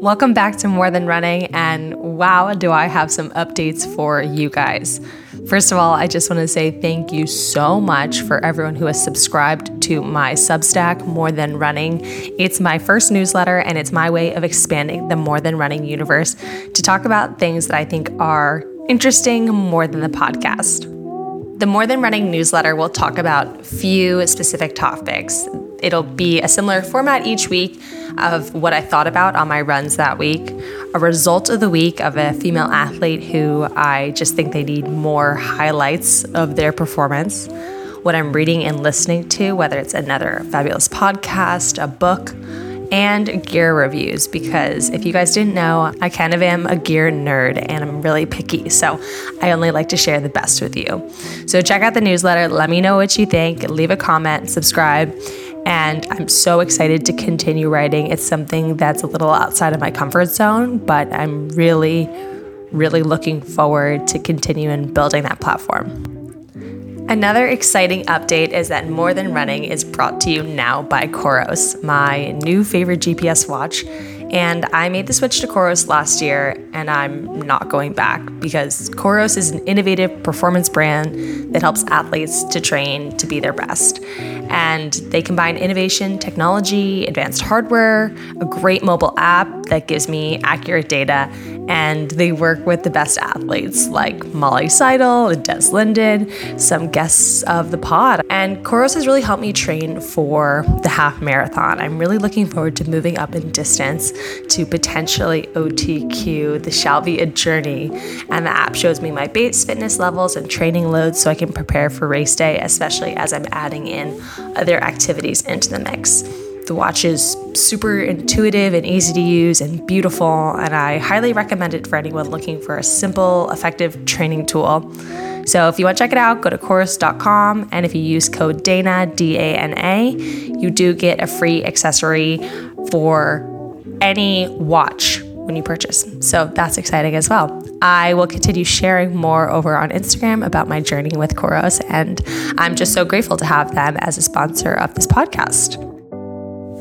Welcome back to More Than Running, and wow, do I have some updates for you guys. First of all, I just want to say thank you so much for everyone who has subscribed to my Substack, More Than Running. It's my first newsletter, and it's my way of expanding the More Than Running universe to talk about things that I think are interesting more than the podcast. The More Than Running newsletter will talk about few specific topics. It'll be a similar format each week of what I thought about on my runs that week, a result of the week of a female athlete who I just think they need more highlights of their performance, what I'm reading and listening to, whether it's another fabulous podcast, a book, and gear reviews because if you guys didn't know, I kind of am a gear nerd and I'm really picky. So I only like to share the best with you. So check out the newsletter. Let me know what you think. Leave a comment, subscribe. And I'm so excited to continue writing. It's something that's a little outside of my comfort zone, but I'm really, really looking forward to continuing building that platform. Another exciting update is that More Than Running is brought to you now by Coros, my new favorite GPS watch. And I made the switch to Coros last year, and I'm not going back because Coros is an innovative performance brand that helps athletes to train to be their best. And they combine innovation, technology, advanced hardware, a great mobile app that gives me accurate data, and they work with the best athletes like Molly Seidel and Des Linden, some guests of the pod. And Coros has really helped me train for the half marathon. I'm really looking forward to moving up in distance to potentially OTQ. the shall be a journey. And the app shows me my base fitness levels and training loads so I can prepare for race day, especially as I'm adding in other activities into the mix. The watch is super intuitive and easy to use and beautiful, and I highly recommend it for anyone looking for a simple, effective training tool. So if you want to check it out, go to coros.com, and if you use code DANA, D A N A, you do get a free accessory for any watch when you purchase. So that's exciting as well. I will continue sharing more over on Instagram about my journey with Coros, and I'm just so grateful to have them as a sponsor of this podcast.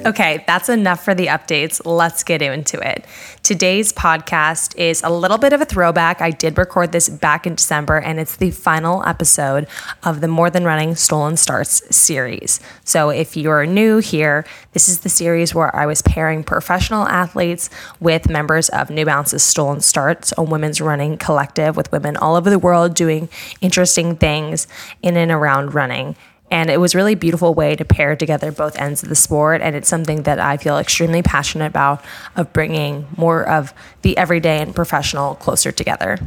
Okay, that's enough for the updates. Let's get into it. Today's podcast is a little bit of a throwback. I did record this back in December, and it's the final episode of the More Than Running Stolen Starts series. So, if you're new here, this is the series where I was pairing professional athletes with members of New Balance's Stolen Starts, a women's running collective with women all over the world doing interesting things in and around running. And it was really beautiful way to pair together both ends of the sport. And it's something that I feel extremely passionate about of bringing more of the everyday and professional closer together.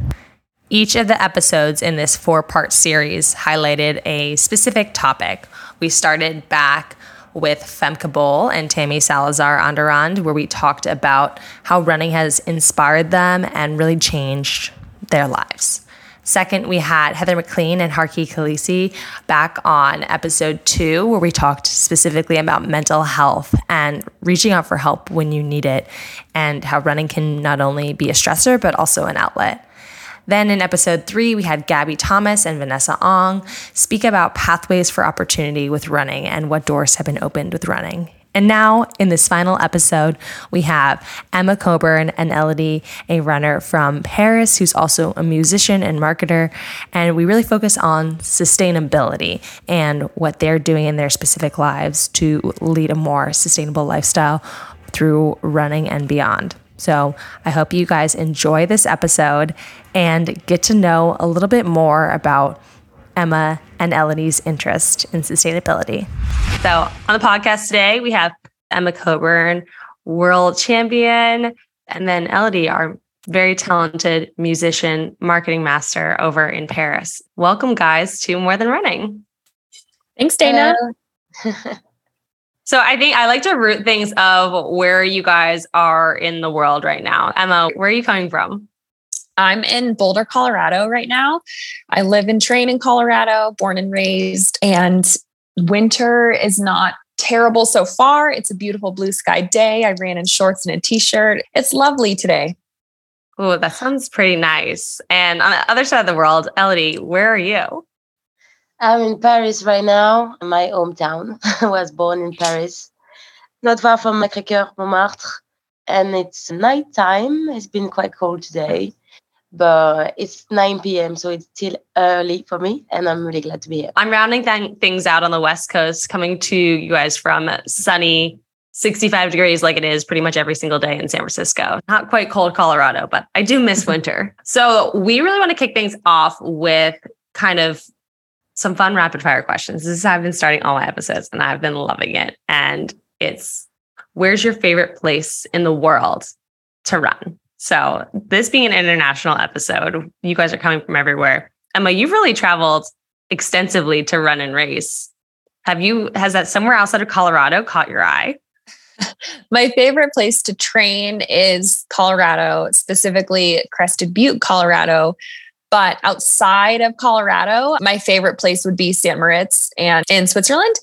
Each of the episodes in this four part series highlighted a specific topic. We started back with Femke Bol and Tammy Salazar Andarand, where we talked about how running has inspired them and really changed their lives. Second, we had Heather MacLean and Harky Khaleesi back on episode two, where we talked specifically about mental health and reaching out for help when you need it, and how running can not only be a stressor, but also an outlet. Then in episode three, we had Gabby Thomas and Vanessa Ong speak about pathways for opportunity with running and what doors have been opened with running. And now, in this final episode, we have Emma Coburn and Elodie, a runner from Paris who's also a musician and marketer. And we really focus on sustainability and what they're doing in their specific lives to lead a more sustainable lifestyle through running and beyond. So I hope you guys enjoy this episode and get to know a little bit more about Emma and Elodie's interest in sustainability. So, on the podcast today, we have Emma Coburn, world champion, and then Elodie, our very talented musician, marketing master over in Paris. Welcome, guys, to More Than Running. Thanks, Dana. so, I think I like to root things of where you guys are in the world right now. Emma, where are you coming from? I'm in Boulder, Colorado right now. I live and train in Colorado, born and raised, and winter is not terrible so far. It's a beautiful blue sky day. I ran in shorts and a t shirt. It's lovely today. Oh, that sounds pretty nice. And on the other side of the world, Elodie, where are you? I'm in Paris right now, my hometown. I was born in Paris, not far from Sacré-Cœur, Montmartre. and it's nighttime. It's been quite cold today, but it's 9 p.m. So it's still early for me, and I'm really glad to be here. I'm rounding th- things out on the West Coast, coming to you guys from sunny 65 degrees like it is pretty much every single day in San Francisco. Not quite cold Colorado, but I do miss winter. So we really want to kick things off with kind of some fun rapid fire questions. This is how I've been starting all my episodes and I've been loving it. And it's where's your favorite place in the world to run? So this being an international episode, you guys are coming from everywhere. Emma, you've really traveled extensively to run and race. Have you, has that somewhere outside of Colorado caught your eye? My favorite place to train is Colorado, specifically Crested Butte, Colorado. But outside of Colorado, my favorite place would be St. Moritz and in Switzerland.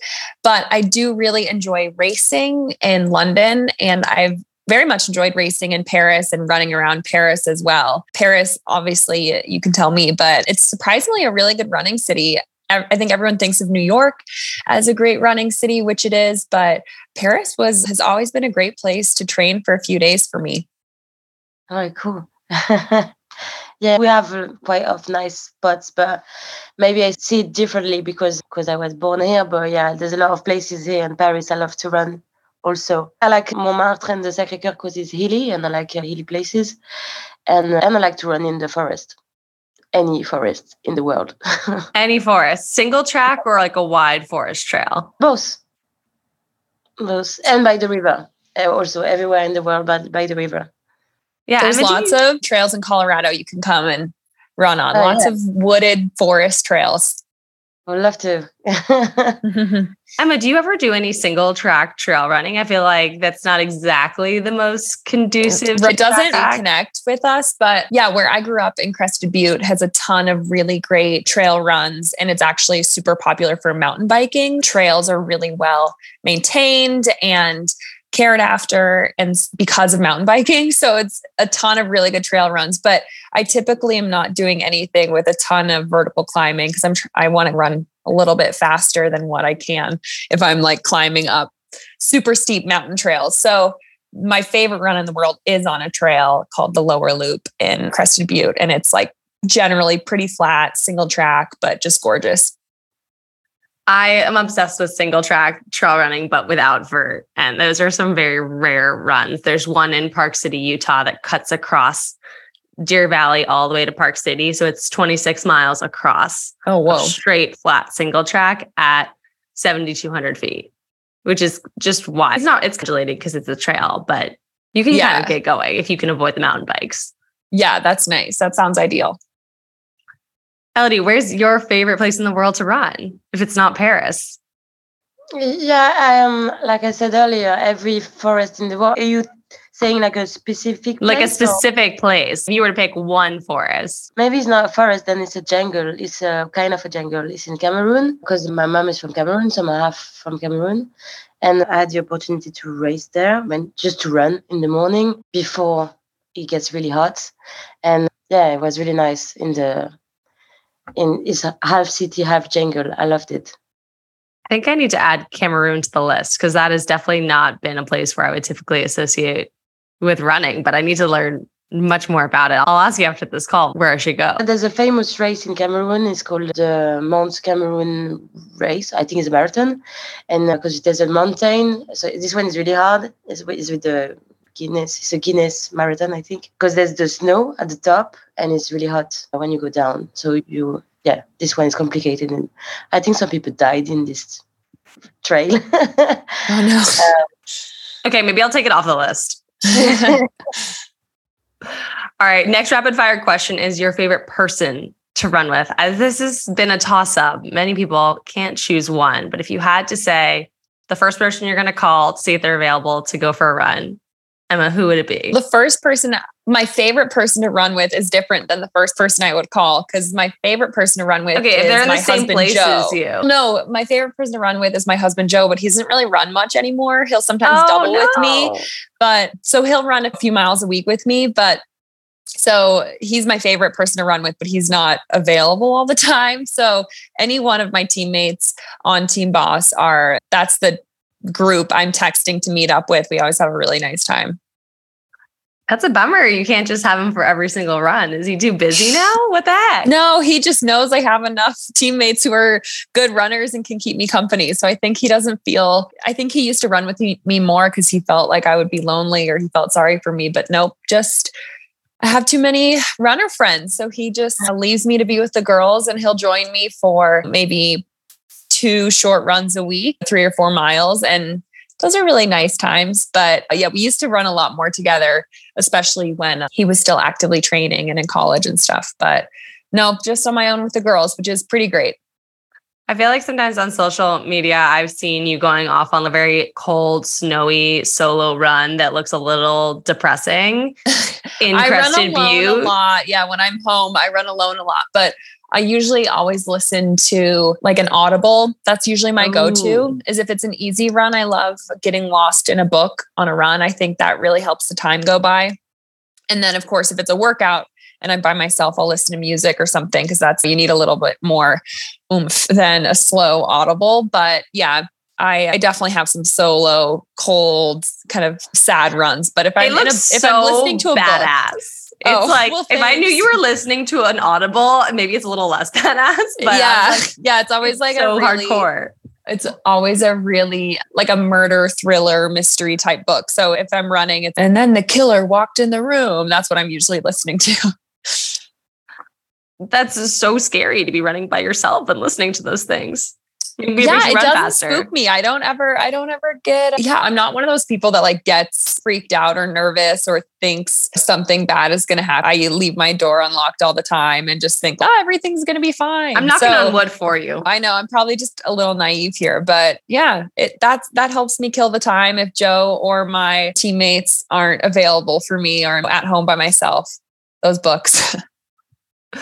But I do really enjoy racing in London, and I've very much enjoyed racing in Paris and running around Paris as well. Paris, obviously, you can tell me, but it's surprisingly a really good running city. I think everyone thinks of New York as a great running city, which it is, but Paris was has always been a great place to train for a few days for me. Oh, cool. yeah, we have uh, quite of nice spots, but maybe I see it differently because because I was born here. But yeah, there's a lot of places here in Paris I love to run. Also, I like Montmartre and the Sacré-Cœur because it's hilly, and I like uh, hilly places, and and I like to run in the forest any forest in the world. any forest, single track or like a wide forest trail? Both. Both. And by the river. Uh, also, everywhere in the world, but by the river. Yeah. There's lots you... of trails in Colorado you can come and run on. Oh, lots yeah. of wooded forest trails. I would love to. Emma, do you ever do any single track trail running? I feel like that's not exactly the most conducive. It doesn't track. connect with us, but yeah, where I grew up in Crested Butte has a ton of really great trail runs, and it's actually super popular for mountain biking. Trails are really well maintained and cared after and because of mountain biking. So it's a ton of really good trail runs, but I typically am not doing anything with a ton of vertical climbing because I'm I want to run a little bit faster than what I can if I'm like climbing up super steep mountain trails. So my favorite run in the world is on a trail called the Lower Loop in Crested Butte and it's like generally pretty flat, single track, but just gorgeous. I am obsessed with single track trail running, but without vert. And those are some very rare runs. There's one in Park City, Utah that cuts across Deer Valley all the way to Park City. So it's 26 miles across. Oh, whoa. straight flat single track at 7,200 feet, which is just why it's not, it's calculated because it's a trail, but you can yeah. kind of get going if you can avoid the mountain bikes. Yeah, that's nice. That sounds ideal. Elodie, where's your favorite place in the world to run if it's not Paris? Yeah, um, like I said earlier, every forest in the world. Are you saying like a specific like a specific or? place? If you were to pick one forest, maybe it's not a forest, then it's a jungle. It's a kind of a jungle. It's in Cameroon because my mom is from Cameroon, so I'm half from Cameroon, and I had the opportunity to race there, and just to run in the morning before it gets really hot, and yeah, it was really nice in the in it's half city, half jungle. I loved it. I think I need to add Cameroon to the list because that has definitely not been a place where I would typically associate with running, but I need to learn much more about it. I'll ask you after this call where I should go. There's a famous race in Cameroon. It's called the Mount Cameroon race. I think it's a marathon. And because uh, there's a mountain, so this one is really hard. It's, it's with the Guinness. It's a Guinness marathon, I think, because there's the snow at the top and it's really hot when you go down. So you, yeah, this one is complicated, and I think some people died in this trail. oh no. Um, okay, maybe I'll take it off the list. All right, next rapid fire question is your favorite person to run with. As this has been a toss up. Many people can't choose one, but if you had to say the first person you're going to call to see if they're available to go for a run, Emma, who would it be? The first person, my favorite person to run with is different than the first person I would call because my favorite person to run with okay, if they're in the same place Joe. as you. No, my favorite person to run with is my husband Joe, but he doesn't really run much anymore. He'll sometimes oh, double no. with me, but so he'll run a few miles a week with me, but so he's my favorite person to run with, but he's not available all the time. So any one of my teammates on Team Boss are that's the group I'm texting to meet up with, we always have a really nice time. That's a bummer. You can't just have him for every single run. Is he too busy now? What the heck? No, he just knows I have enough teammates who are good runners and can keep me company. So I think he doesn't feel, I think he used to run with me, me more because he felt like I would be lonely or he felt sorry for me. But nope, just I have too many runner friends. So he just leaves me to be with the girls and he'll join me for maybe two short runs a week, three or four miles. And those are really nice times. But uh, yeah, we used to run a lot more together, especially when he was still actively training and in college and stuff. But no, just on my own with the girls, which is pretty great. I feel like sometimes on social media, I've seen you going off on a very cold, snowy solo run that looks a little depressing in I Crested run alone Butte. a lot. Yeah, when I'm home, I run alone a lot. But I usually always listen to like an audible. That's usually my go-to. Is if it's an easy run, I love getting lost in a book on a run. I think that really helps the time go by. And then of course, if it's a workout and I'm by myself, I'll listen to music or something because that's you need a little bit more oomph than a slow audible. But yeah, I, I definitely have some solo, cold, kind of sad runs. But if I'm in a, if so I'm listening to a book, badass. It's Oh, like well, if I knew you were listening to an audible, maybe it's a little less badass. But yeah, like, yeah, it's always like so a really, hardcore. It's always a really like a murder thriller mystery type book. So if I'm running, it's, and then the killer walked in the room. That's what I'm usually listening to. That's so scary to be running by yourself and listening to those things. Maybe yeah, it doesn't faster. spook me. I don't ever, I don't ever get. Yeah, I'm not one of those people that like gets freaked out or nervous or thinks something bad is going to happen. I leave my door unlocked all the time and just think, oh, everything's going to be fine. I'm knocking So- on wood for you. I know I'm probably just a little naive here, but yeah, it that's that helps me kill the time if Joe or my teammates aren't available for me or I'm at home by myself. Those books. All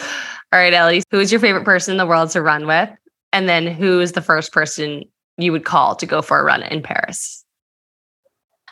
right, Ellie, who is your favorite person in the world to run with? And then who is the first person you would call to go for a run in Paris?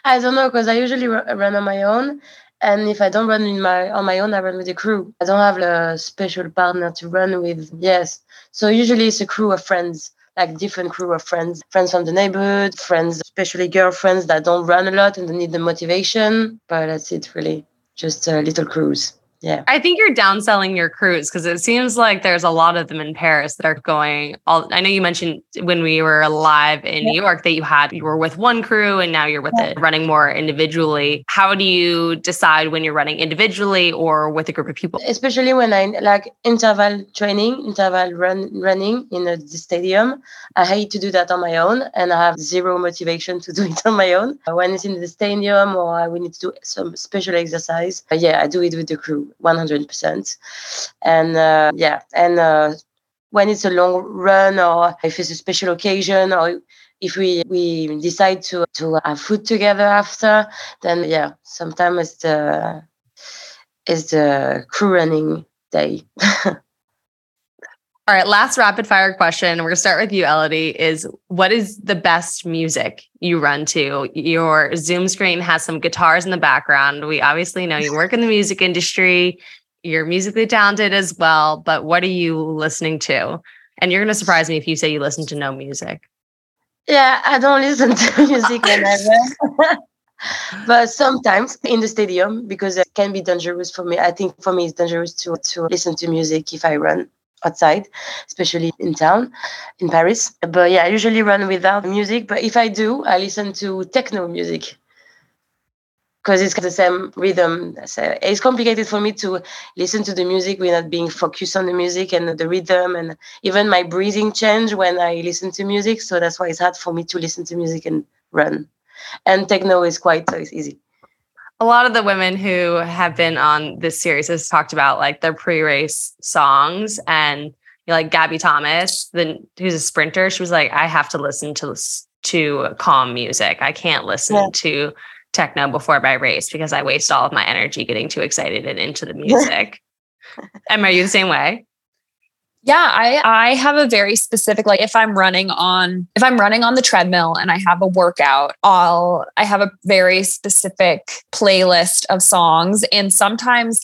I don't know because I usually run on my own, and if I don't run in my on my own, I run with a crew. I don't have a special partner to run with. Yes, so usually it's a crew of friends, like different crew of friends, friends from the neighborhood, friends, especially girlfriends that don't run a lot and need the motivation. But that's it, really, just uh, little crews. Yeah. I think you're downselling your crews because it seems like there's a lot of them in Paris that are going all I know you mentioned when we were live in New York that you had you were with one crew and now you're with it running more individually. How do you decide when you're running individually or with a group of people? especially when I like interval training, interval run running in a stadium. I hate to do that on my own, and I have zero motivation to do it on my own. When it's in the stadium or I we need to do some special exercise, yeah, I do it with the crew, one hundred percent. And uh, yeah, and uh, when it's a long run or if it's a special occasion or if we we decide to to have food together after, then yeah, sometimes it's the is the crew running day. All right, last rapid fire question. We're going to start with you, Elodie. Is what is the best music you run to? Your Zoom screen has some guitars in the background. We obviously know you work in the music industry. You're musically talented as well, but what are you listening to? And you're going to surprise me if you say you listen to no music. yeah, I don't listen to music when I run. but sometimes in the stadium because it can be dangerous for me. I think for me it's dangerous to to listen to music if I run outside, especially in town, in Paris. But yeah, I usually run without music. But if I do, I listen to techno music because it's the same rhythm. So it's complicated for me to listen to the music without being focused on the music and the rhythm and even my breathing change when I listen to music. So that's why it's hard for me to listen to music and run. And techno is quite uh, easy. A lot of the women who have been on this series has talked about like their pre-race songs and you know, like Gabby Thomas, the who's a sprinter, she was like, I have to listen to to calm music. I can't listen Yeah. to techno before my race because I waste all of my energy getting too excited and into the music. Emma, are you the same way? Yeah, I I have a very specific like if I'm running on if I'm running on the treadmill and I have a workout, I'll I have a very specific playlist of songs and sometimes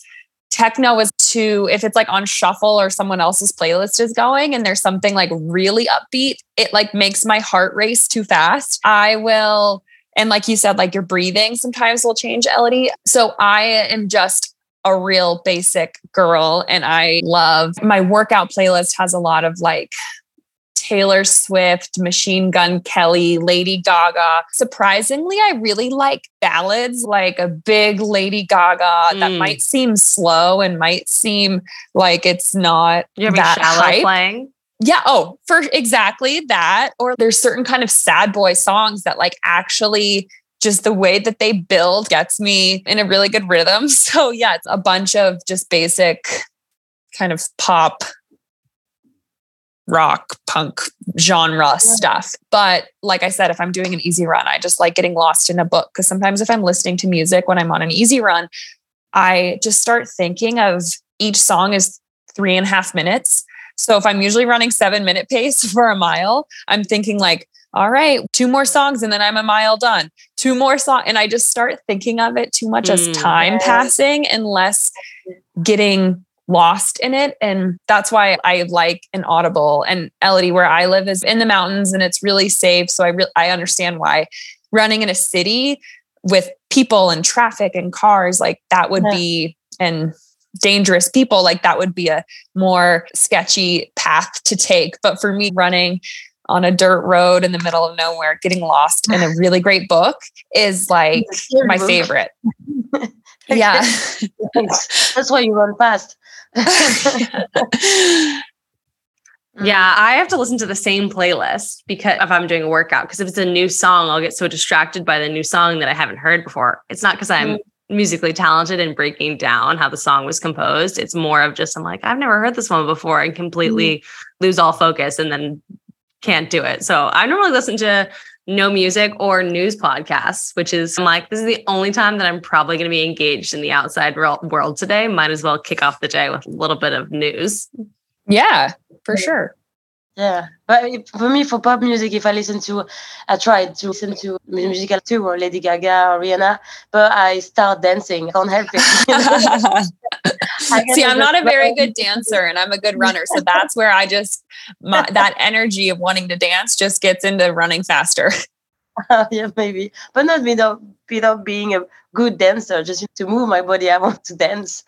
techno is too if it's like on shuffle or someone else's playlist is going and there's something like really upbeat, it like makes my heart race too fast. I will And like you said, like your breathing sometimes will change, Elodie. So I am just a real basic girl and I love my workout playlist has a lot of like Taylor Swift, Machine Gun Kelly, Lady Gaga. Surprisingly, I really like ballads like a big Lady Gaga mm. that might seem slow and might seem like it's not you that hype. playing. Yeah. Oh, for exactly that. Or there's certain kind of sad boy songs that like actually just the way that they build gets me in a really good rhythm. So yeah, it's a bunch of just basic kind of pop rock punk genre stuff. But like I said, if I'm doing an easy run, I just like getting lost in a book because sometimes if I'm listening to music when I'm on an easy run, I just start thinking of each song is three and a half minutes. So if I'm usually running seven minute pace for a mile, I'm thinking like, all right, two more songs and then I'm a mile done. Two more songs. And I just start thinking of it too much mm, as time yes. passing and less getting lost in it. And that's why I like an audible and Elodie, where I live is in the mountains and it's really safe. So I really I understand why running in a city with people and traffic and cars, like that would yeah. be and dangerous people, like that would be a more sketchy path to take. But for me, running on a dirt road in the middle of nowhere, getting lost in a really great book is like my favorite. yeah. That's why you run fast. Yeah, I have to listen to the same playlist because if I'm doing a workout, because if it's a new song, I'll get so distracted by the new song that I haven't heard before. It's not because I'm mm-hmm. musically talented and breaking down how the song was composed. It's more of just I'm like, I've never heard this one before and completely mm-hmm. lose all focus and then can't do it. So I normally listen to no music or news podcasts, which is I'm like, this is the only time that I'm probably going to be engaged in the outside world today. Might as well kick off the day with a little bit of news. Yeah, for sure. Yeah, but for me, for pop music, if I listen to, I tried to listen to musical too, or Lady Gaga or Rihanna, but I start dancing. I can't help it. See, I'm not a very good dancer, and I'm a good runner, so that's where I just my, that energy of wanting to dance just gets into running faster. Uh, yeah, maybe, but not without without being a good dancer. Just to move my body, I want to dance.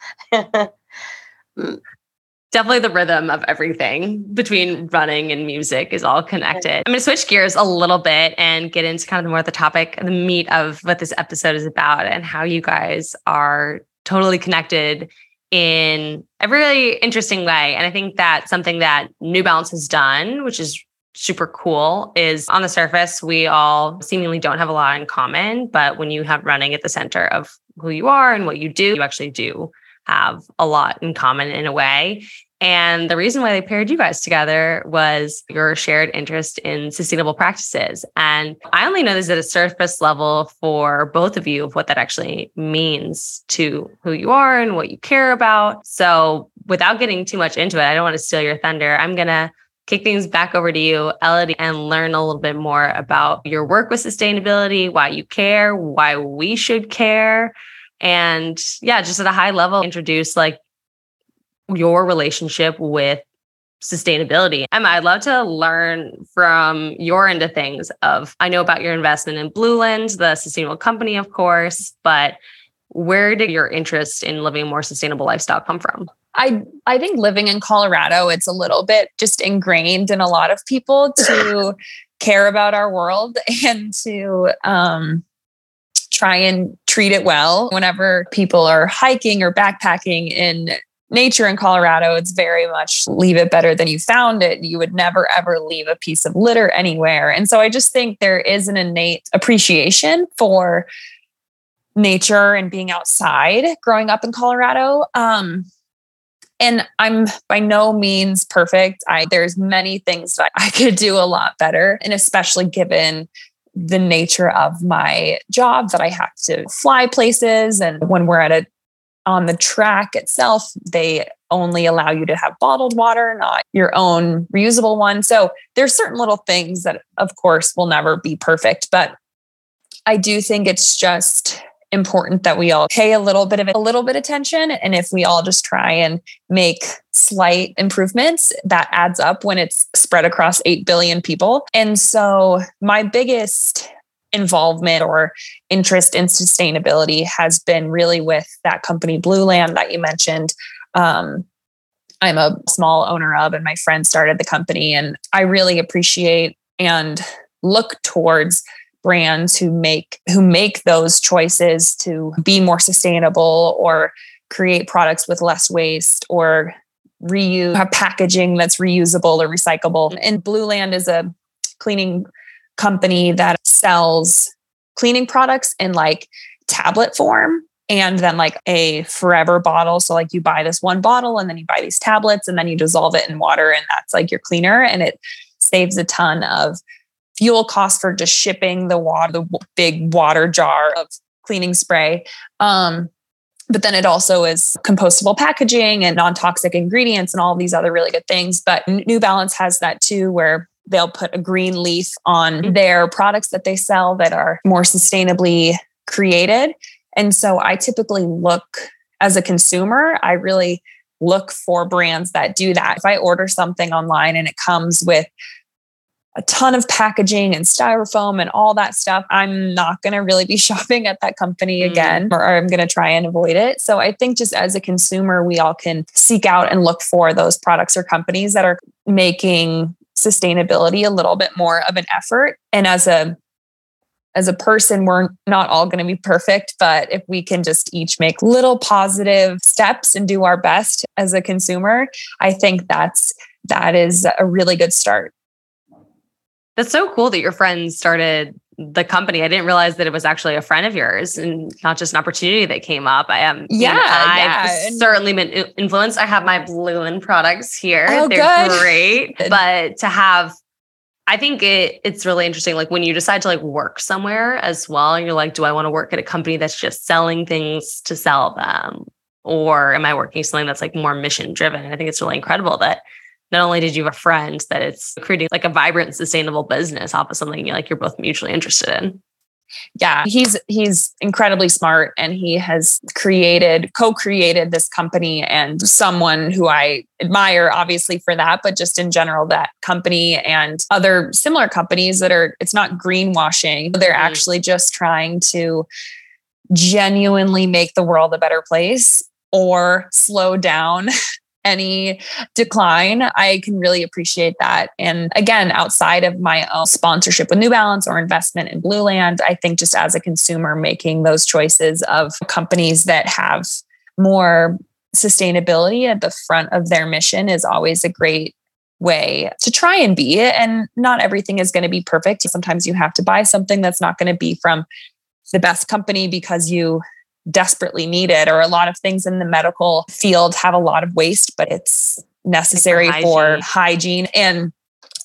Definitely the rhythm of everything between running and music is all connected. I'm going to switch gears a little bit and get into kind of more of the topic, the meat of what this episode is about and how you guys are totally connected in a really interesting way. And I think that something that New Balance has done, which is super cool, is on the surface, we all seemingly don't have a lot in common. But when you have running at the center of who you are and what you do, you actually do have a lot in common in a way. And the reason why they paired you guys together was your shared interest in sustainable practices. And I only know this at a surface level for both of you of what that actually means to who you are and what you care about. So without getting too much into it, I don't want to steal your thunder. I'm going to kick things back over to you, Elodie, and learn a little bit more about your work with sustainability, why you care, why we should care. And yeah, just at a high level, introduce like your relationship with sustainability. Emma, I'd love to learn from your end of things of I know about your investment in Blueland, the sustainable company, of course, but where did your interest in living a more sustainable lifestyle come from? I I think living in Colorado, it's a little bit just ingrained in a lot of people to care about our world and to um, try and treat it well. Whenever people are hiking or backpacking in nature in Colorado, it's very much leave it better than you found it. You would never, ever leave a piece of litter anywhere. And so I just think there is an innate appreciation for nature and being outside growing up in Colorado. Um, and I'm by no means perfect. I there's many things that I could do a lot better, and especially given the nature of my job that I have to fly places and when we're at a on the track itself, they only allow you to have bottled water, not your own reusable one. So there's certain little things that, of course, will never be perfect. But I do think it's just important that we all pay a little bit of a little bit attention. And if we all just try and make slight improvements, that adds up when it's spread across 8 billion people. And so my biggest involvement or interest in sustainability has been really with that company Blueland that you mentioned. Um, I'm a small owner of, and my friend started the company. And I really appreciate and look towards brands who make who make those choices to be more sustainable or create products with less waste or reuse packaging that's reusable or recyclable. And Blueland is a cleaning company that sells cleaning products in like tablet form and then like a forever bottle. So like you buy this one bottle and then you buy these tablets and then you dissolve it in water and that's like your cleaner and it saves a ton of fuel costs for just shipping the water, the big water jar of cleaning spray. Um, but then it also is compostable packaging and non-toxic ingredients and all these other really good things. But New Balance has that too, where they'll put a green leaf on mm-hmm. their products that they sell that are more sustainably created. And so I typically look as a consumer, I really look for brands that do that. If I order something online and it comes with a ton of packaging and styrofoam and all that stuff, I'm not going to really be shopping at that company mm. again, or I'm going to try and avoid it. So I think just as a consumer, we all can seek out and look for those products or companies that are making sustainability a little bit more of an effort. And as a as a person, we're not all going to be perfect, but if we can just each make little positive steps and do our best as a consumer, I think that's that is a really good start. That's so cool that your friends started the company. I didn't realize that it was actually a friend of yours and not just an opportunity that came up. I am, yeah, I've yeah. certainly been influenced. I have my Blueland products here. Oh, They're good. great. But to have, I think it it's really interesting. Like when you decide to like work somewhere as well, you're like, do I want to work at a company that's just selling things to sell them? Or am I working something that's like more mission driven? I think it's really incredible that not only did you have a friend that it's creating like a vibrant, sustainable business off of something like you're both mutually interested in. Yeah, he's he's incredibly smart and he has created co-created this company and someone who I admire obviously for that but just in general that company and other similar companies that are it's not greenwashing they're mm-hmm. actually just trying to genuinely make the world a better place or slow down any decline. I can really appreciate that. And again, outside of my own sponsorship with New Balance or investment in Blueland, I think just as a consumer, making those choices of companies that have more sustainability at the front of their mission is always a great way to try and be. And not everything is going to be perfect. Sometimes you have to buy something that's not going to be from the best company because you desperately needed, or a lot of things in the medical field have a lot of waste, but it's necessary like for, hygiene. for hygiene and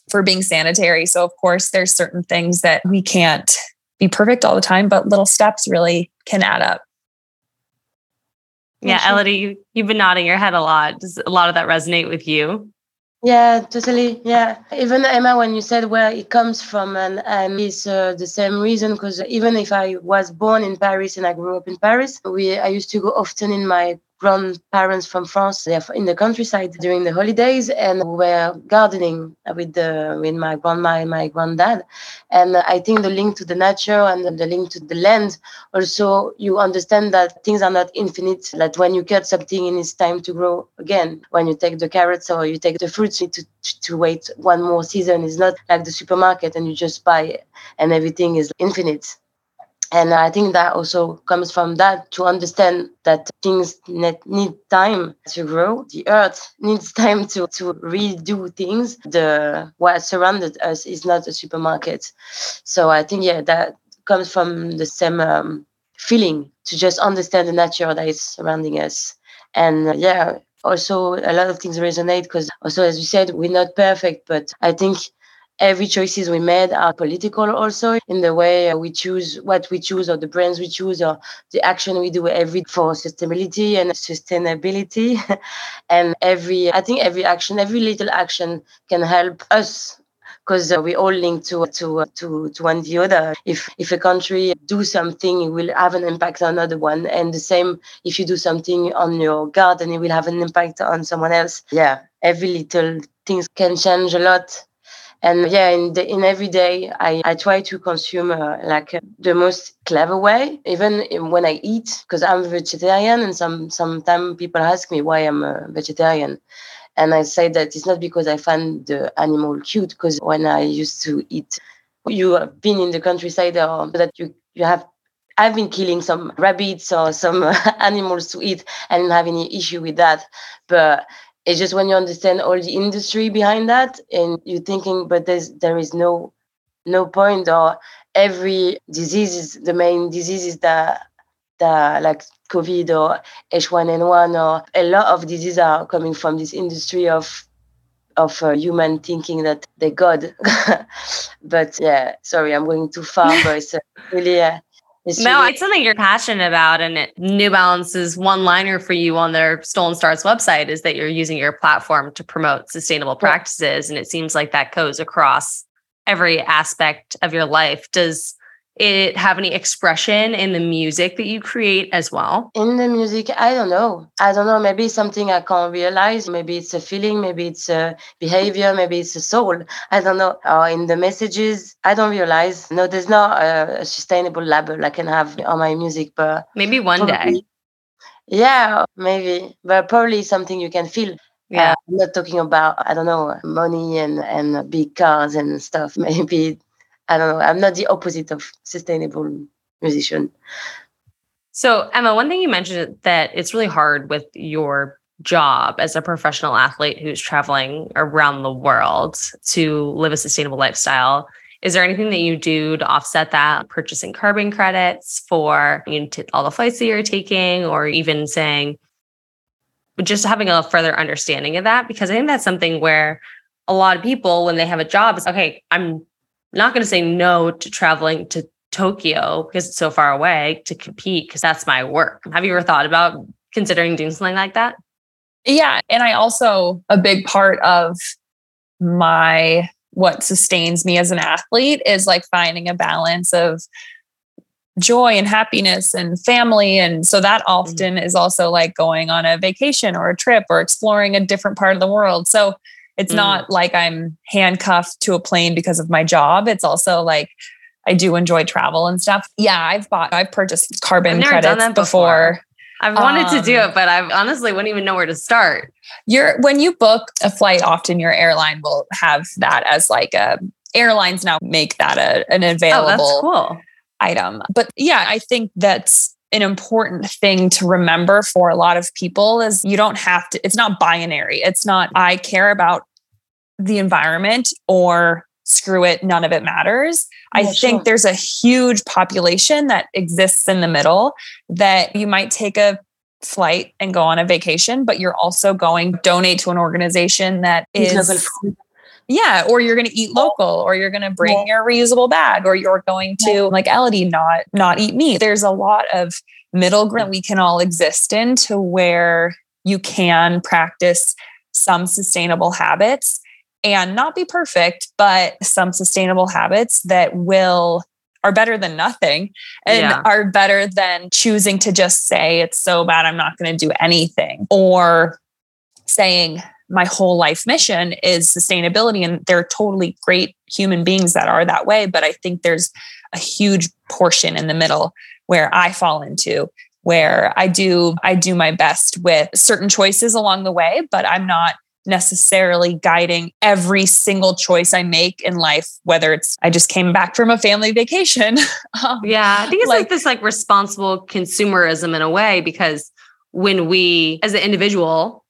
for being sanitary. So, of course, there's certain things that we can't be perfect all the time, but little steps really can add up. Yeah, Elodie, you, you've been nodding your head a lot. Does a lot of that resonate with you? Yeah, totally. Yeah, even Emma, when you said where it comes from, and um, it's uh, the same reason. Because even if I was born in Paris and I grew up in Paris, we I used to go often in my grandparents from France. They're in the countryside during the holidays, and we were gardening with the with my grandma and my granddad. And I think the link to the nature and the link to the land also you understand that things are not infinite. That when you cut something it's time to grow again. When you take the carrots or you take the fruits, you need to to wait one more season. It's not like the supermarket and you just buy and everything is infinite and i think that also comes from that to understand that things need time to grow. The earth needs time to, to redo things. The what surrounded us is not a supermarket. So i think yeah that comes from the same um, feeling to just understand the nature that is surrounding us. And uh, yeah also a lot of things resonate because also as you said we're not perfect but i think every choices we made are political also in the way we choose what we choose or the brands we choose or the action we do every for sustainability and sustainability and every i think every action every little action can help us because uh, we all link to to to to one the other. If if a country do something, it will have an impact on another one, and the same if you do something on your garden, it will have an impact on someone else. Yeah, every little things can change a lot and yeah in the, in every day i i try to consume uh, like uh, the most clever way even when i eat because i'm vegetarian and some sometimes people ask me why i'm a vegetarian and i say that it's not because i find the animal cute because when i used to eat you have been in the countryside or that you you have I've been killing some rabbits or some animals to eat and have any issue with that. But it's just when you understand all the industry behind that and you're thinking, but there's there is no no point or every disease is the main diseases that that like COVID or H1N1 or a lot of diseases are coming from this industry of of uh, human thinking that they're God. but yeah, sorry, I'm going too far, but it's uh, really uh, it's no, really- it's something you're passionate about. And it, New Balance's one liner for you on their Stolen Starts website is that you're using your platform to promote sustainable practices. And it seems like that goes across every aspect of your life. Does it have any expression in the music that you create as well? In the music, I don't know. I don't know. Maybe something I can't realize. Maybe it's a feeling. Maybe it's a behavior. Maybe it's a soul. I don't know. Or in the messages, I don't realize. No, there's not a, a sustainable label I can have on my music, but maybe one probably, day. Yeah, maybe, but probably something you can feel. Yeah, uh, I'm not talking about I don't know money and and big cars and stuff. Maybe I don't know. I'm not the opposite of sustainable musician. So, Emma, one thing you mentioned that it's really hard with your job as a professional athlete who's traveling around the world to live a sustainable lifestyle. Is there anything that you do to offset that? Purchasing carbon credits for you know, t- all the flights that you're taking, or even saying, just having a further understanding of that? Because I think that's something where a lot of people, when they have a job, it's okay, I'm not going to say no to traveling to Tokyo because it's so far away to compete because that's my work. Have you ever thought about considering doing something like that? Yeah. And I also, a big part of my what sustains me as an athlete is like finding a balance of joy and happiness and family. And so that often mm-hmm. is also like going on a vacation or a trip or exploring a different part of the world. So it's mm. not like I'm handcuffed to a plane because of my job. It's also like I do enjoy travel and stuff. Yeah, I've bought, I've purchased carbon I've credits before. before. I've wanted um, to do um, it, but I honestly wouldn't even know where to start. You're when you book a flight, often your airline will have that as like a airlines now make that a, an available oh, cool. item. But yeah, I think that's an important thing to remember for a lot of people is you don't have to, it's not binary. It's not, I care about the environment or screw it, none of it matters. Yeah, I think sure. there's a huge population that exists in the middle that you might take a flight and go on a vacation, but you're also going donate to an organization that is yeah, or you're going to eat local, or you're going to bring yeah. your reusable bag, or you're going to yeah. like Elodie not not eat meat. There's a lot of middle ground we can all exist in to where you can practice some sustainable habits and not be perfect, but some sustainable habits that will are better than nothing and yeah. are better than choosing to just say it's so bad I'm not going to do anything or saying my whole life mission is sustainability and they're totally great human beings that are that way but I think there's a huge portion in the middle where I fall into where I do I do my best with certain choices along the way but I'm not necessarily guiding every single choice I make in life, whether it's I just came back from a family vacation. um, yeah, I think it's like, like this like responsible consumerism in a way because when we as an individual,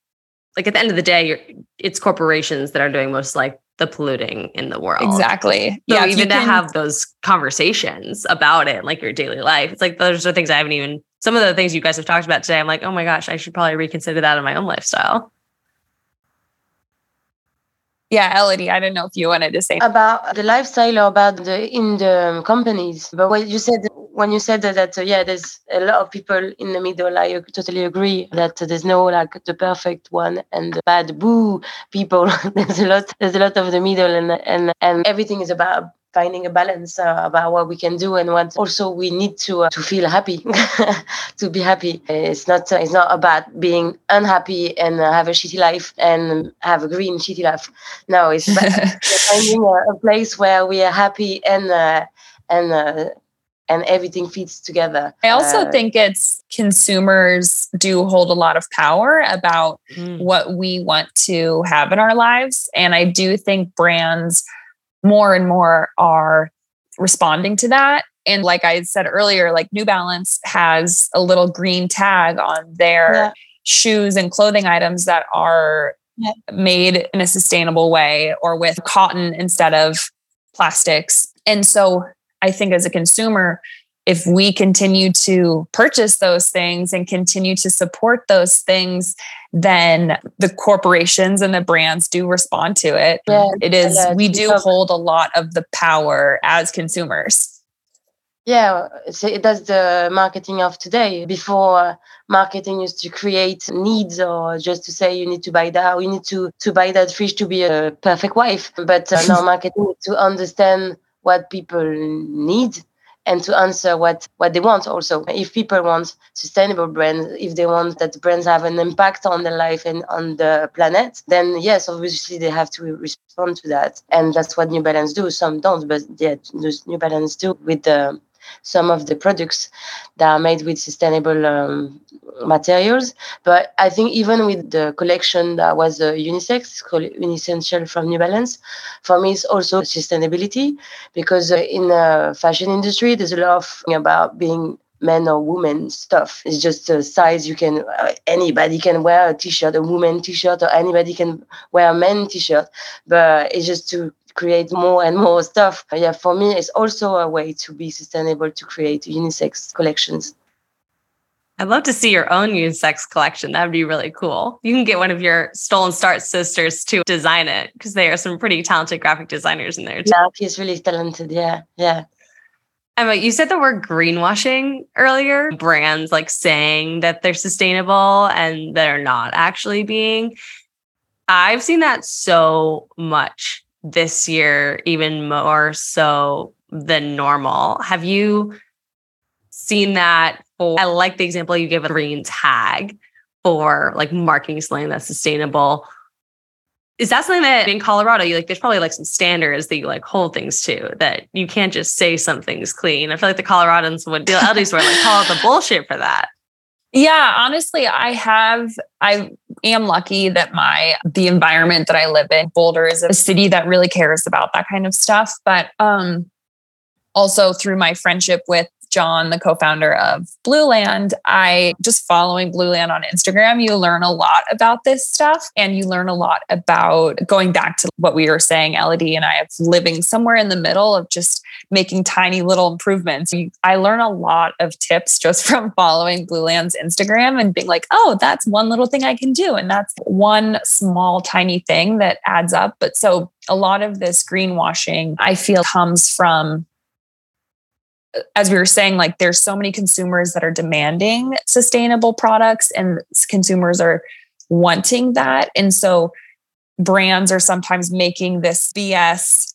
like at the end of the day, it's corporations that are doing most like the polluting in the world. Exactly. So yeah, even to can, have those conversations about it, like your daily life, it's like those are things I haven't even. Some of the things you guys have talked about today, I'm like, oh my gosh, I should probably reconsider that in my own lifestyle. Yeah, Elodie, I don't know if you wanted to say about the lifestyle or about the in the companies. But what you said when you said that, that uh, yeah, there's a lot of people in the middle. I totally agree that there's no like the perfect one and the bad boo people. there's a lot. There's a lot of the middle, and and and everything is about finding a balance uh, about what we can do and what also we need to uh, to feel happy to be happy it's not uh, it's not about being unhappy and uh, have a shitty life and have a green shitty life no it's finding a, a, place where we are happy and uh, and uh, and everything fits together. I also uh, think it's consumers do hold a lot of power about mm. what we want to have in our lives. And I do think brands more and more are responding to that. And like I said earlier, like New Balance has a little green tag on their yeah. shoes and clothing items that are yeah. made in a sustainable way or with cotton instead of plastics. And so I think as a consumer, if we continue to purchase those things and continue to support those things, then the corporations and the brands do respond to it. Yeah, it is, yeah, we do hold a lot of the power as consumers. Yeah, so that's the marketing of today. Before, marketing used to create needs or just to say you need to buy that, you need to, to buy that fish to be a perfect wife. But uh, now marketing to understand what people need and to answer what what they want also. If people want sustainable brands if they want that brands have an impact on their life and on the planet then yes obviously they have to respond to that. And that's what new balance do. Some don't but yeah new balance do with the some of the products that are made with sustainable um, materials. But I think even with the collection that was uh, unisex, called Unessential from New Balance, for me it's also sustainability because uh, in the fashion industry there's a lot of about being men or women stuff. It's just a size you can, uh, anybody can wear a t-shirt, a woman t-shirt, or anybody can wear a men t-shirt. But it's just to create more and more stuff. Yeah, for me, it's also a way to be sustainable to create unisex collections. I'd love to see your own unisex collection. That would be really cool. You can get one of your Stolen Start sisters to design it because they are some pretty talented graphic designers in there. Too. Yeah, he's really talented. Yeah, yeah. Emma, you said the word greenwashing earlier. Brands like saying that they're sustainable and they're not actually being. I've seen that so much this year, even more so than normal. Have you seen that? For, I like the example you gave a green tag for like marking something that's sustainable. Is that something that in Colorado you like? There's probably like some standards that you like hold things to that you can't just say something's clean. I feel like the Coloradans would, the Elders were like call it the bullshit for that. Yeah, honestly, I have I am lucky that my the environment that I live in, Boulder is a city that really cares about that kind of stuff, but um also through my friendship with John, the co-founder of Blueland, I just following Blueland on Instagram, you learn a lot about this stuff and you learn a lot about going back to what we were saying, Elodie and I of living somewhere in the middle of just making tiny little improvements. I learn a lot of tips just from following Blueland's Instagram and being like, oh, that's one little thing I can do. And that's one small, tiny thing that adds up. But so a lot of this greenwashing, I feel, comes from as we were saying, like there's so many consumers that are demanding sustainable products and consumers are wanting that. And so brands are sometimes making this BS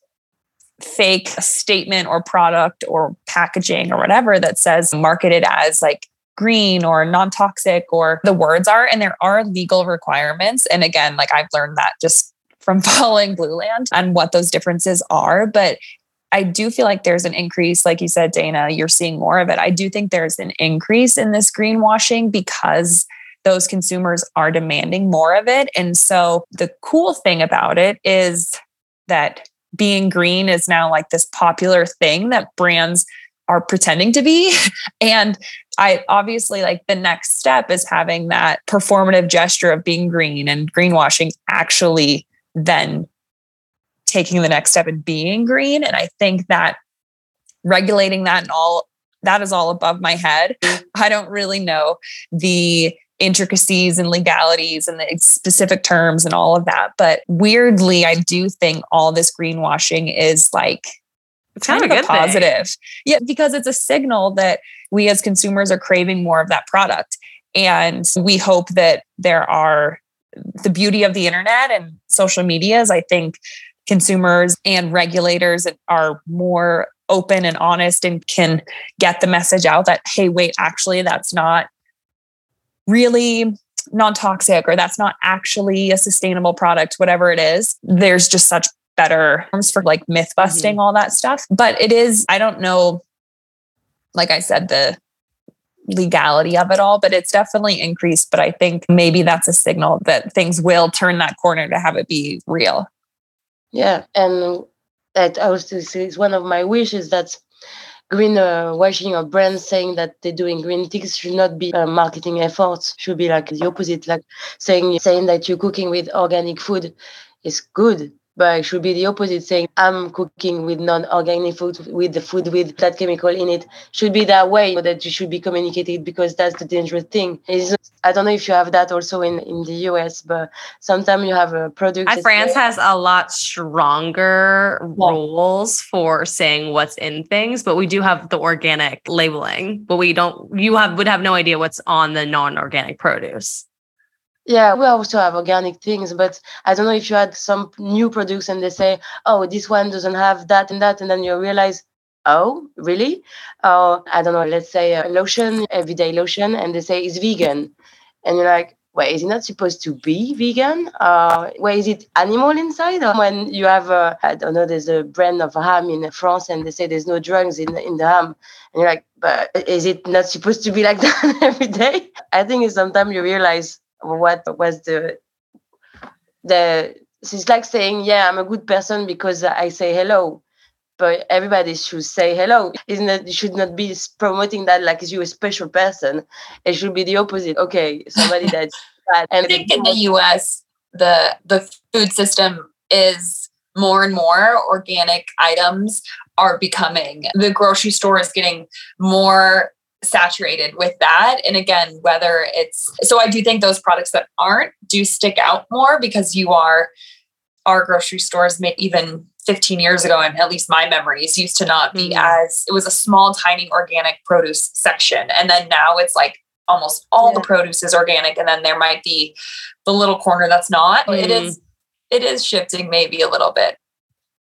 fake statement or product or packaging or whatever that says marketed as like green or non-toxic or the words are and there are legal requirements and again like I've learned that just from following Blueland and what those differences are but I do feel like there's an increase, like you said, Dana, you're seeing more of it. I do think there's an increase in this greenwashing because those consumers are demanding more of it. And so the cool thing about it is that being green is now like this popular thing that brands are pretending to be. and I obviously like the next step is having that performative gesture of being green and greenwashing actually then taking the next step and being green. And I think that regulating that and all that is all above my head. I don't really know the intricacies and legalities and the specific terms and all of that. But weirdly, I do think all this greenwashing is like it's kind of a, positive. Thing. Yeah, because it's a signal that we as consumers are craving more of that product. And we hope that there are the beauty of the internet and social media is, I think, consumers and regulators are more open and honest and can get the message out that, hey, wait, actually, that's not really non toxic or that's not actually a sustainable product, whatever it is. There's just such better terms for like myth busting, mm-hmm. all that stuff. But it is, I don't know, like I said, the legality of it all, but it's definitely increased. But I think maybe that's a signal that things will turn that corner to have it be real. Yeah. And that I was to say is one of my wishes that green uh, washing or brands saying that they're doing green things should not be uh, marketing efforts should be like the opposite like saying saying that you're cooking with organic food is good but it should be the opposite saying i'm cooking with non-organic food with the food with that chemical in it should be that way that you should be communicated because that's the dangerous thing is i don't know if you have that also in in the us but sometimes you have uh, a product france has a lot stronger yeah. rules for saying what's in things but we do have the organic labeling but we don't you have would have no idea what's on the non-organic produce yeah, we also have organic things, but I don't know if you had some new products and they say, oh, this one doesn't have that and that, and then you realize, oh, really? Or I don't know, let's say a lotion, everyday lotion, and they say it's vegan. And you're like, wait, is it not supposed to be vegan? Uh, where is it animal inside? Or when you have, a, I don't know, there's a brand of ham in France and they say there's no drugs in, in the ham. And you're like, but is it not supposed to be like that every day? I think sometimes you realize, what was the the it's like saying yeah i'm a good person because i say hello. But everybody should say hello. Isn't it you should not be promoting that like you're a special person. It should be the opposite. Okay somebody that's bad. and i think in the us the the food system is more and more organic items are becoming the grocery store is getting more saturated with that. And again, whether it's so I do think those products that aren't do stick out more because you are our grocery stores may even 15 years ago and at least my memories used to not be mm. as it was a small tiny organic produce section and then now it's like almost all yeah. the produce is organic and then there might be the little corner that's not mm. it is it is shifting maybe a little bit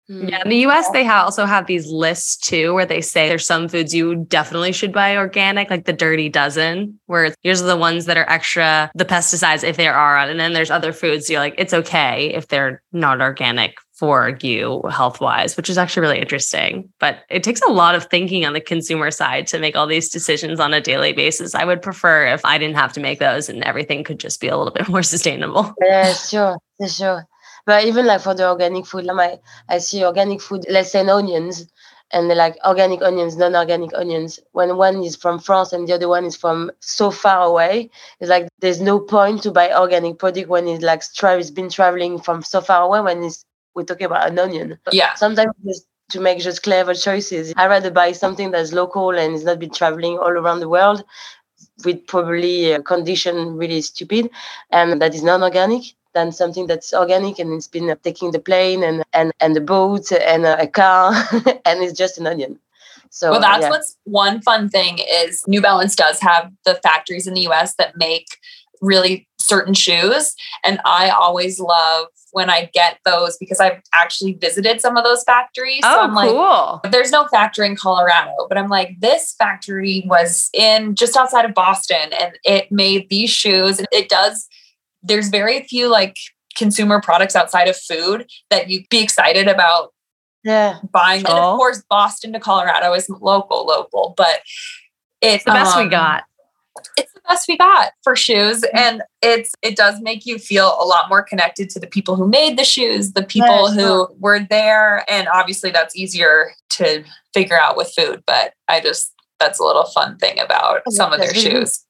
yeah, in hmm. the US, they also have these lists too, where they say there's some foods you definitely should buy organic, like the dirty dozen, where here's the ones that are extra, the pesticides if there are, and then there's other foods you're like, it's okay if they're not organic for you health wise, which is actually really interesting. But it takes a lot of thinking on the consumer side to make all these decisions on a daily basis. I would prefer if I didn't have to make those and everything could just be a little bit more sustainable. Yeah, sure, for sure. But even like for the organic food, like I see organic food, let's say onions, and they're like organic onions, non-organic onions. When one is from France and the other one is from so far away, it's like there's no point to buy organic product when it's like tra- it's been traveling from so far away. When it's we're talking about an onion. Yeah. Sometimes just to make just clever choices. I rather buy something that's local and it's not been traveling all around the world with probably a condition really stupid and that is non-organic than something that's organic and it's been taking the plane and and and the boat and a car and it's just an onion. So well, that's yeah. what's one fun thing is New Balance does have the factories in the U.S. that make really certain shoes, and I always love when I get those because I've actually visited some of those factories. Oh, so I'm cool. Like, there's no factory in Colorado, but I'm like, this factory was in just outside of Boston and it made these shoes. And it does there's very few like consumer products outside of food that you'd be excited about yeah. buying. And of course boston to colorado is local local but it's the best um, we got. It's the best we got for shoes mm-hmm. and it's it does make you feel a lot more connected to the people who made the shoes the people who were there and obviously that's easier to figure out with food but i just that's a little fun thing about some of their shoes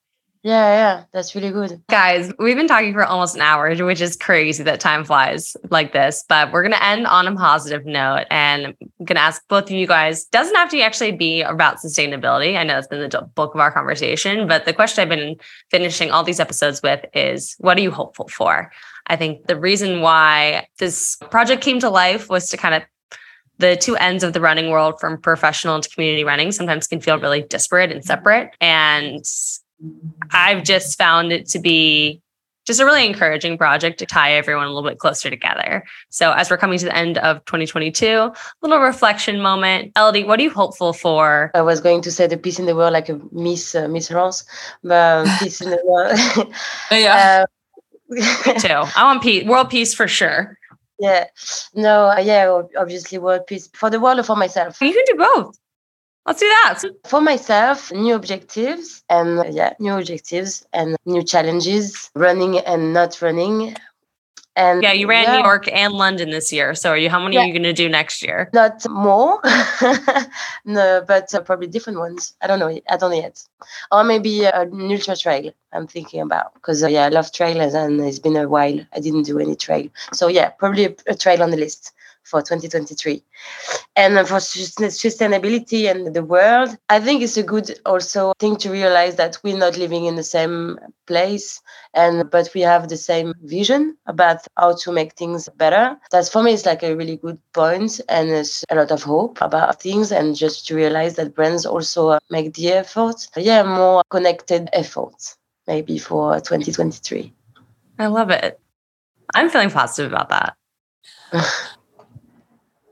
yeah, yeah, that's really good. Guys, we've been talking for almost an hour, which is crazy that time flies like this. But we're going to end on a positive note. And I'm going to ask both of you guys, doesn't have to actually be about sustainability. I know it's been the bulk of our conversation, but the question I've been finishing all these episodes with is what are you hopeful for? I think the reason why this project came to life was to kind of the two ends of the running world from professional to community running sometimes can feel really disparate and separate. And I've just found it to be just a really encouraging project to tie everyone a little bit closer together. So as we're coming to the end of 2022, a little reflection moment. Elodie, what are you hopeful for? I was going to say the peace in the world like a Miss uh, Miss France, but peace in the world. yeah. Uh, too. I want peace, world peace for sure. Yeah. No, yeah, obviously world peace for the world or for myself. You can do both. Let's do that. For myself, new objectives and yeah, new objectives and new challenges, running and not running. And yeah, you ran yeah. New York and London this year. So are you how many yeah. are you going to do next year? Not more. no, but uh, probably different ones. I don't know. I don't know yet. Or maybe a an ultra trail I'm thinking about because uh, yeah, I love trails and it's been a while I didn't do any trail. So yeah, probably a, a trail on the list for 2023 and for sustainability and the world i think it's a good also thing to realize that we're not living in the same place and but we have the same vision about how to make things better. That's for me it's like a really good point and it's a lot of hope about things and just to realize that brands also uh, make the effort. Yeah more connected efforts maybe for 2023 i love it. I'm feeling positive about that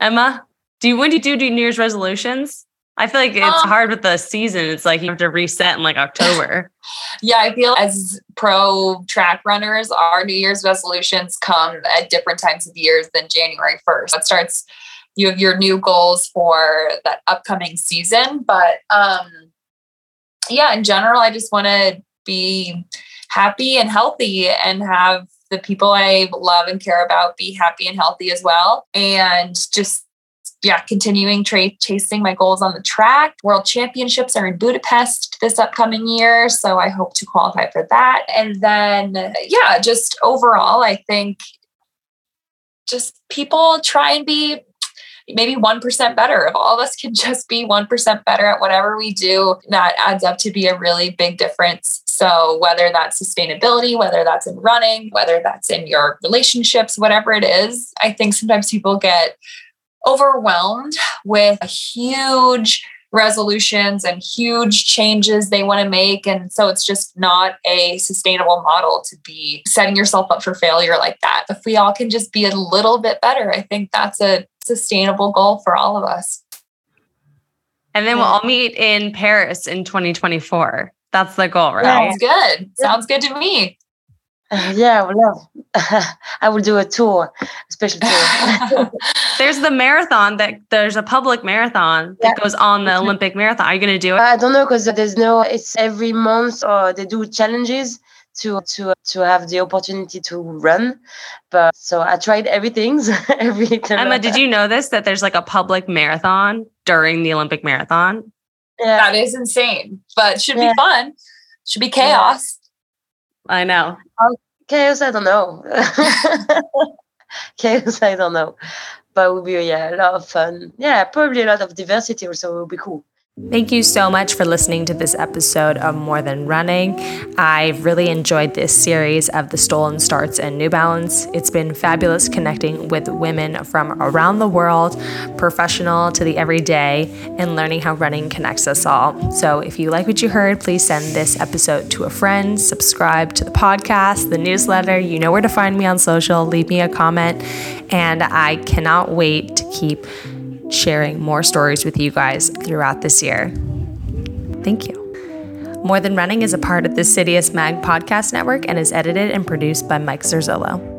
Emma, do you when do you do, do New Year's resolutions? I feel like it's um, hard with the season. It's like you have to reset in like October. yeah, I feel as pro track runners, our New Year's resolutions come at different times of years than January 1st. It starts you have your new goals for that upcoming season. But um yeah, in general, I just want to be happy and healthy and have the people I love and care about be happy and healthy as well. And just yeah, continuing tra- chasing my goals on the track. World Championships are in Budapest this upcoming year, so I hope to qualify for that. And then, yeah, just overall, I think just people try and be maybe 1% better. If all of us can just be 1% better at whatever we do, that adds up to be a really big difference. So, whether that's sustainability, whether that's in running, whether that's in your relationships, whatever it is, I think sometimes people get overwhelmed with huge resolutions and huge changes they want to make. And so it's just not a sustainable model to be setting yourself up for failure like that. If we all can just be a little bit better, I think that's a sustainable goal for all of us. And then we'll all meet in Paris in 2024. That's the goal, right? Sounds good. Sounds good to me. Uh, yeah, I would love. I will do a tour, a special tour. there's the marathon that there's a public marathon that yeah. goes on the Olympic marathon. Are you going to do it? I don't know because there's no. It's every month, or they do challenges to to to have the opportunity to run. But so I tried everything. every Emma, did you know this that there's like a public marathon during the Olympic marathon? Yeah. That is insane, but should yeah. be fun. Should be chaos. Yeah. I know. Um, chaos, I don't know. chaos, I don't know. But it would be yeah, a lot of fun. Yeah, probably a lot of diversity also it would be cool. Thank you so much for listening to this episode of More Than Running. I've really enjoyed this series of the Stolen Starts and New Balance. It's been fabulous connecting with women from around the world, professional to the everyday, and learning how running connects us all. So if you like what you heard, please send this episode to a friend, subscribe to the podcast, the newsletter. You know where to find me on social, leave me a comment, and I cannot wait to keep sharing more stories with you guys throughout this year. Thank you. More Than Running is a part of the Citius Mag podcast network and is edited and produced by Mike Zerzolo.